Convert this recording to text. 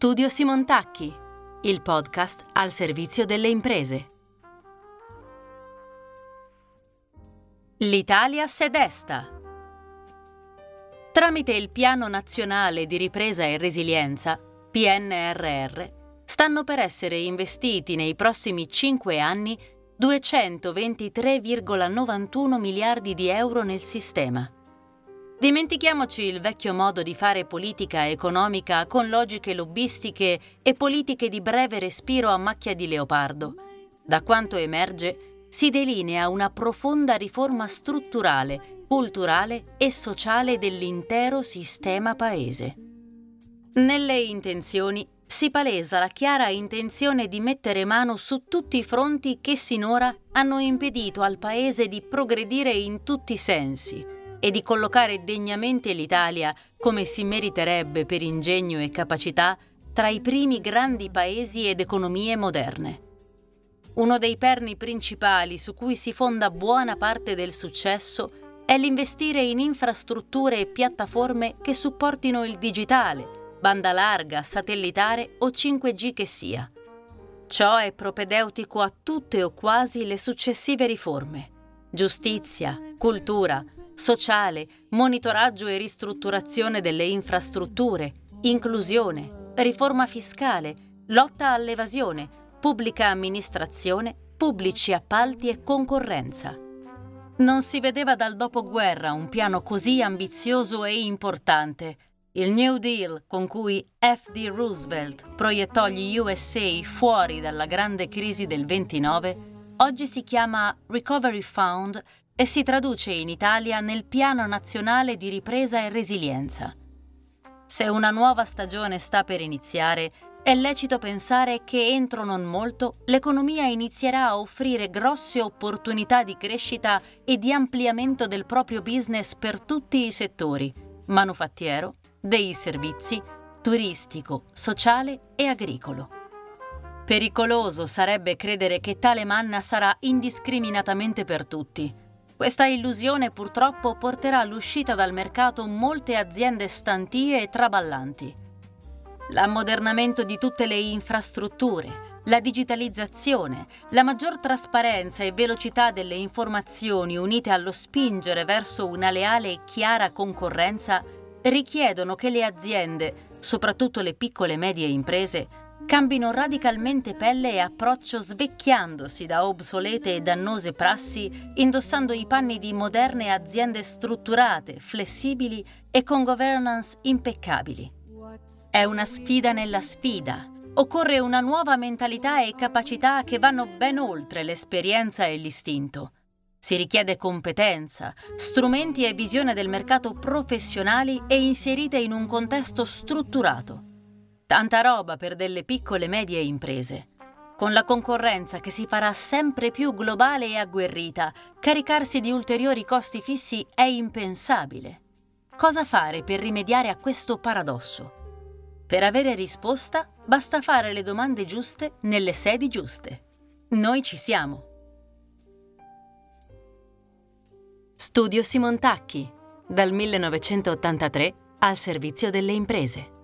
Studio Simontacchi, il podcast al servizio delle imprese. L'Italia sedesta. Tramite il Piano Nazionale di Ripresa e Resilienza, PNRR, stanno per essere investiti nei prossimi cinque anni 223,91 miliardi di euro nel sistema Dimentichiamoci il vecchio modo di fare politica economica con logiche lobbistiche e politiche di breve respiro a macchia di leopardo. Da quanto emerge, si delinea una profonda riforma strutturale, culturale e sociale dell'intero sistema paese. Nelle intenzioni si palesa la chiara intenzione di mettere mano su tutti i fronti che sinora hanno impedito al Paese di progredire in tutti i sensi e di collocare degnamente l'Italia, come si meriterebbe per ingegno e capacità, tra i primi grandi paesi ed economie moderne. Uno dei perni principali su cui si fonda buona parte del successo è l'investire in infrastrutture e piattaforme che supportino il digitale, banda larga, satellitare o 5G che sia. Ciò è propedeutico a tutte o quasi le successive riforme. Giustizia, cultura, sociale, monitoraggio e ristrutturazione delle infrastrutture, inclusione, riforma fiscale, lotta all'evasione, pubblica amministrazione, pubblici appalti e concorrenza. Non si vedeva dal dopoguerra un piano così ambizioso e importante. Il New Deal con cui F.D. Roosevelt proiettò gli USA fuori dalla grande crisi del 29 oggi si chiama Recovery Fund e si traduce in Italia nel Piano Nazionale di Ripresa e Resilienza. Se una nuova stagione sta per iniziare, è lecito pensare che entro non molto l'economia inizierà a offrire grosse opportunità di crescita e di ampliamento del proprio business per tutti i settori, manufattiero, dei servizi, turistico, sociale e agricolo. Pericoloso sarebbe credere che tale manna sarà indiscriminatamente per tutti questa illusione purtroppo porterà all'uscita dal mercato molte aziende stantie e traballanti. L'ammodernamento di tutte le infrastrutture, la digitalizzazione, la maggior trasparenza e velocità delle informazioni unite allo spingere verso una leale e chiara concorrenza richiedono che le aziende, soprattutto le piccole e medie imprese, cambino radicalmente pelle e approccio svecchiandosi da obsolete e dannose prassi, indossando i panni di moderne aziende strutturate, flessibili e con governance impeccabili. È una sfida nella sfida. Occorre una nuova mentalità e capacità che vanno ben oltre l'esperienza e l'istinto. Si richiede competenza, strumenti e visione del mercato professionali e inserite in un contesto strutturato. Tanta roba per delle piccole e medie imprese. Con la concorrenza che si farà sempre più globale e agguerrita, caricarsi di ulteriori costi fissi è impensabile. Cosa fare per rimediare a questo paradosso? Per avere risposta basta fare le domande giuste nelle sedi giuste. Noi ci siamo. Studio Simontacchi, dal 1983 al servizio delle imprese.